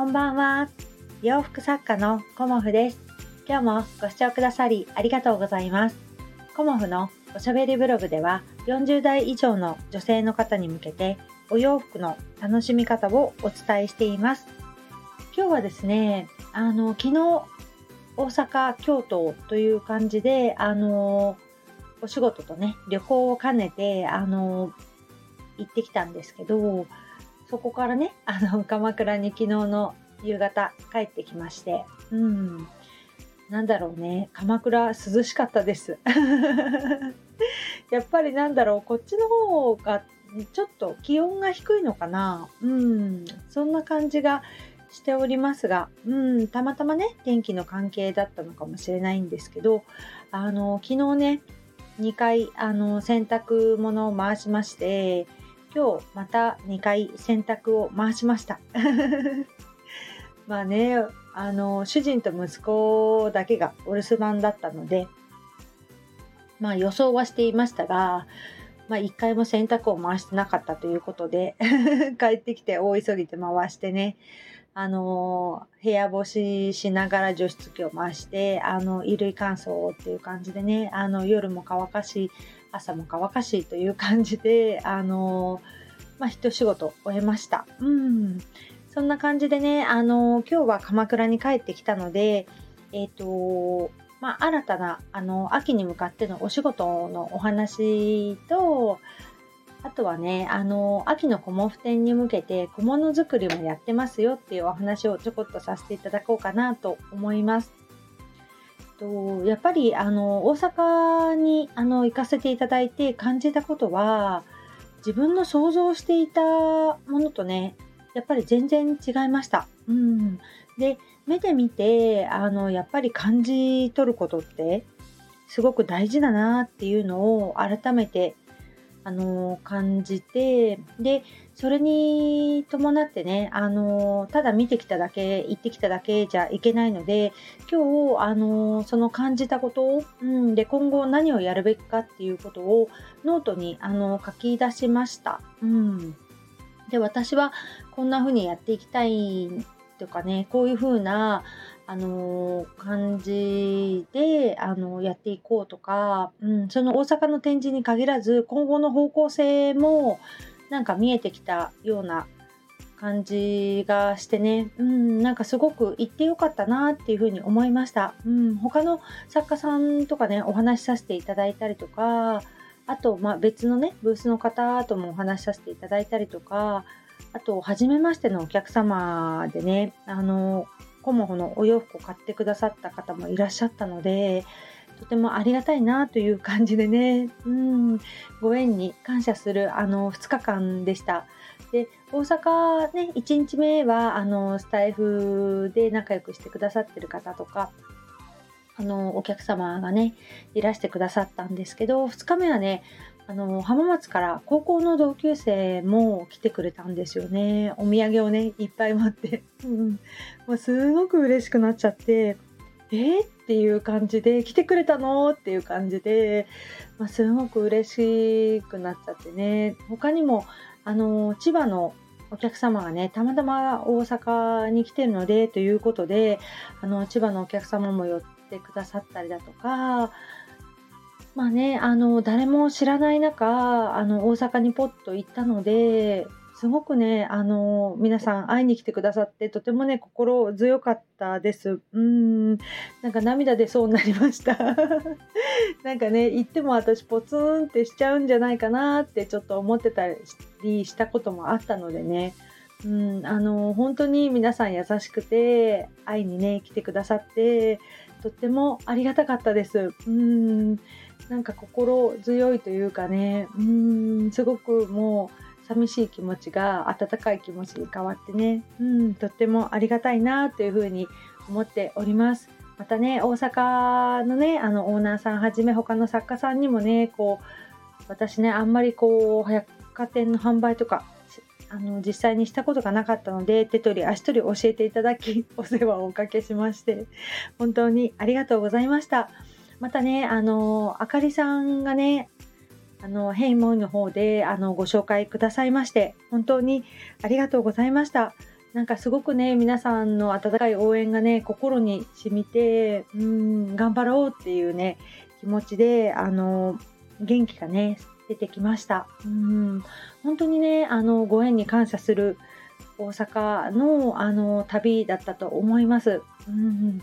こんばんは。洋服作家のコモフです。今日もご視聴くださりありがとうございます。コモフのおしゃべりブログでは40代以上の女性の方に向けてお洋服の楽しみ方をお伝えしています。今日はですね、あの、昨日大阪、京都という感じで、あの、お仕事とね、旅行を兼ねて、あの、行ってきたんですけど、そこからね、あの、鎌倉に昨日の夕方帰ってきまして、うん。なんだろうね、鎌倉涼しかったです。やっぱりなんだろう、こっちの方がちょっと気温が低いのかな。うん、そんな感じがしておりますが、うん、たまたまね、天気の関係だったのかもしれないんですけど、あの、昨日ね、2回、あの、洗濯物を回しまして、今日また2回洗濯を回しました。まあね、あの、主人と息子だけがお留守番だったので、まあ予想はしていましたが、まあ一回も洗濯を回してなかったということで 帰ってきて大急ぎで回してね、あの、部屋干ししながら除湿機を回して、あの、衣類乾燥っていう感じでね、あの、夜も乾かし、朝も乾かしいという感じで、あの、まあ、一仕事終えました。うん。そんな感じでね、あの、今日は鎌倉に帰ってきたので、えっ、ー、と、まあ、新たな、あの、秋に向かってのお仕事のお話と、あとはね、あの、秋の小毛布展に向けて小物作りもやってますよっていうお話をちょこっとさせていただこうかなと思います。とやっぱりあの大阪にあの行かせていただいて感じたことは自分の想像していたものとねやっぱり全然違いました。うん、で目で見てあのやっぱり感じ取ることってすごく大事だなっていうのを改めてあの感じてでそれに伴ってね、あのただ見てきただけ行ってきただけじゃいけないので今日、あのその感じたことを、うん、で今後何をやるべきかっていうことをノートに、あの書き出しました。うん、で私はこんな風にやっていきたいとかねこういう風なあの感じであのやっていこうとか、うん、その大阪の展示に限らず今後の方向性もなんか見えてきたような感じがしてね、うん、なんかすごく行ってよかったなっていうふうに思いました。うん、他の作家さんとかね、お話しさせていただいたりとか、あと、まあ、別のね、ブースの方ともお話しさせていただいたりとか、あと、初めましてのお客様でね、あの、コモホのお洋服を買ってくださった方もいらっしゃったので、とてもありがたいなという感じでね、うん、ご縁に感謝するあの2日間でした。で、大阪ね、1日目はあのスタイフで仲良くしてくださってる方とか、あのお客様がね、いらしてくださったんですけど、2日目はね、あの浜松から高校の同級生も来てくれたんですよね。お土産をね、いっぱい持って。もうすごく嬉しくなっちゃって、えー、っていう感じで来てくれたのっていう感じで、まあ、すごく嬉しくなっちゃってね他にもあの千葉のお客様がねたまたま大阪に来てるのでということであの千葉のお客様も寄ってくださったりだとかまあねあの誰も知らない中あの大阪にポッと行ったのですごくね、あの、皆さん会いに来てくださって、とてもね、心強かったです。うん、なんか涙出そうになりました。なんかね、行っても私ポツンってしちゃうんじゃないかなってちょっと思ってたりしたこともあったのでね、うん、あの、本当に皆さん優しくて、会いにね、来てくださって、とってもありがたかったです。うん、なんか心強いというかね、うん、すごくもう、寂しい気持ちが温かい気持ちに変わってね、うん、とってもありがたいなというふうに思っております。またね、大阪のね、あのオーナーさんはじめ他の作家さんにもね、こう、私ね、あんまりこう、百貨店の販売とか、あの実際にしたことがなかったので手取り足取り教えていただき お世話をおかけしまして本当にありがとうございましたまたねあのあかりさんがねあの、ヘイモイの方で、あの、ご紹介くださいまして、本当にありがとうございました。なんかすごくね皆さんの温かい応援がね心に染みてうん頑張ろうっていうね気持ちであの元気がね出てきましたうん本当にねあのご縁に感謝する大阪のあの旅だったと思います。うん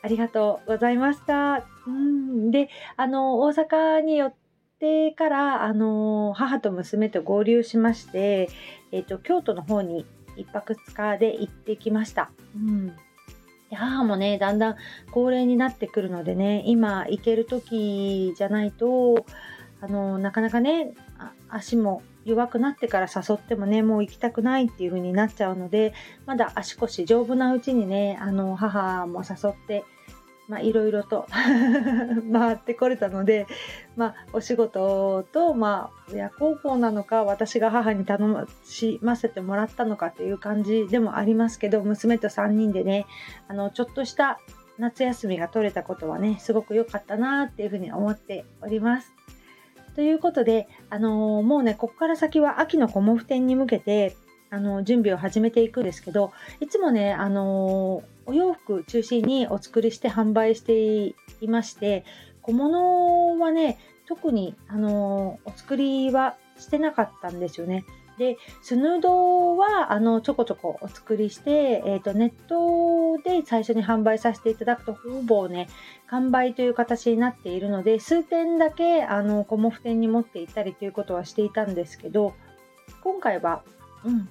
ありがとうございました。うん、で、あの、大阪によってから、あの、母と娘と合流しまして、えっ、と、京都の方に1泊2日で行ってきました。うん。母もね、だんだん高齢になってくるのでね、今行ける時じゃないと、あの、なかなかね、足も弱くなってから誘ってもねもう行きたくないっていう風になっちゃうのでまだ足腰丈夫なうちにねあの母も誘っていろいろと 回ってこれたのでまあお仕事とまあ親孝行なのか私が母に頼しませてもらったのかっていう感じでもありますけど娘と3人でねあのちょっとした夏休みが取れたことはねすごく良かったなっていうふうに思っております。ということで、あのー、もうね、ここから先は秋のコモフ展に向けて、あのー、準備を始めていくんですけど、いつもね、あのー、お洋服中心にお作りして販売していまして、小物はね、特に、あのお作りはしてなかったんですよね。で、スヌードはあのちょこちょこお作りして、えーと、ネットで最初に販売させていただくとほぼね完売という形になっているので数点だけあのコモフ店に持って行ったりということはしていたんですけど今回は、うん、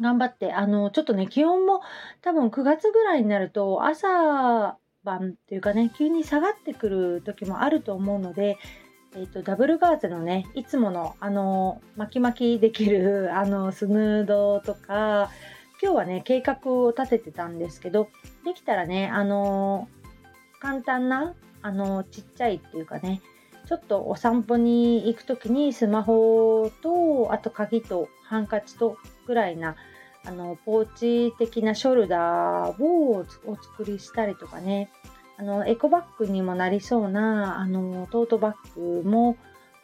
頑張ってあのちょっとね気温も多分9月ぐらいになると朝晩というかね急に下がってくる時もあると思うのでえーと、ダブルガーゼのねいつものあの巻き巻きできる あのスヌードとか今日はね計画を立ててたんですけどできたらねあの簡単なあのちっちゃいっていうかねちょっとお散歩に行く時にスマホとあと鍵とハンカチとぐらいなあのポーチ的なショルダーをお作りしたりとかねあのエコバッグにもなりそうなあのトートバッグも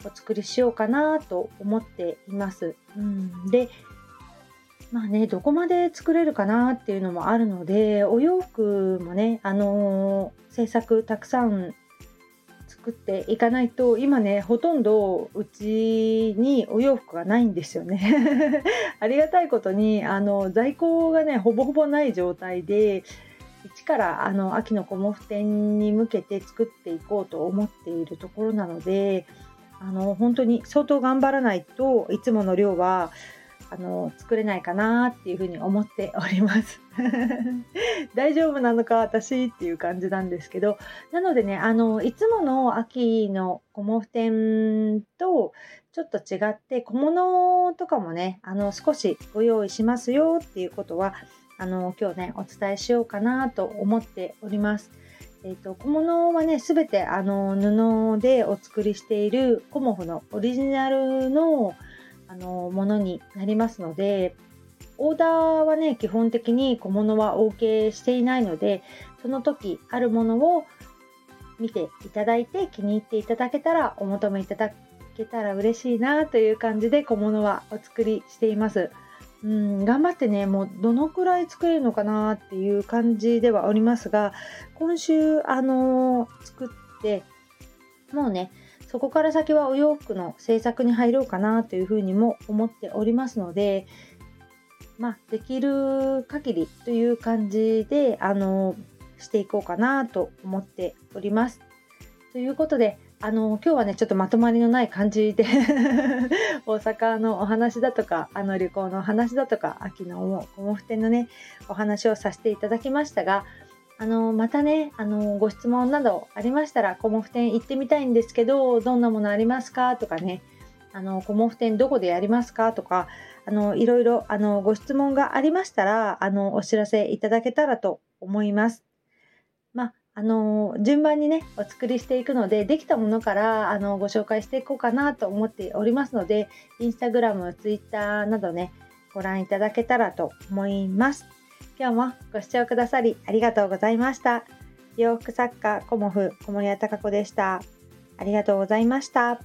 お作りしようかなと思っています。うん、でまあねどこまで作れるかなっていうのもあるのでお洋服もねあの、制作たくさん作っていかないと今ねほとんどうちにお洋服がないんですよね ありがたいことにあの在庫がねほぼほぼない状態で一からあの秋のコモフ展に向けて作っていこうと思っているところなのであの本当に相当頑張らないといつもの量はあの作れないかなっていうふうに思っております。大丈夫なのか私っていう感じなんですけどなのでねあのいつもの秋のコモフ展とちょっと違って小物とかもねあの少しご用意しますよっていうことはあの今日ねお伝えしようかなと思っております。えーと、小物はね全てあの布でお作りしているコモフのオリジナルのあのものになりますのでオーダーはね基本的に小物はお受けしていないのでその時あるものを見ていただいて気に入っていただけたらお求めいただけたら嬉しいなという感じで小物はお作りしています。うん、頑張ってね、もうどのくらい作れるのかなっていう感じではありますが、今週、あのー、作って、もうね、そこから先はお洋服の制作に入ろうかなというふうにも思っておりますので、まあ、できる限りという感じで、あのー、していこうかなと思っております。ということで、あの今日はねちょっとまとまりのない感じで 大阪のお話だとかあの旅行のお話だとか秋のコモフ展のねお話をさせていただきましたがあのまたねあのご質問などありましたらコモフ展行ってみたいんですけどどんなものありますかとかねあのコモフ展どこでやりますかとかあのいろいろあのご質問がありましたらあのお知らせいただけたらと思います。ああの順番にねお作りしていくのでできたものからあのご紹介していこうかなと思っておりますのでインスタグラム、ツイッターなどねご覧いただけたらと思います。今日もご視聴くださりありがとうございました。洋服作家コモフ小森屋隆子でした。ありがとうございました。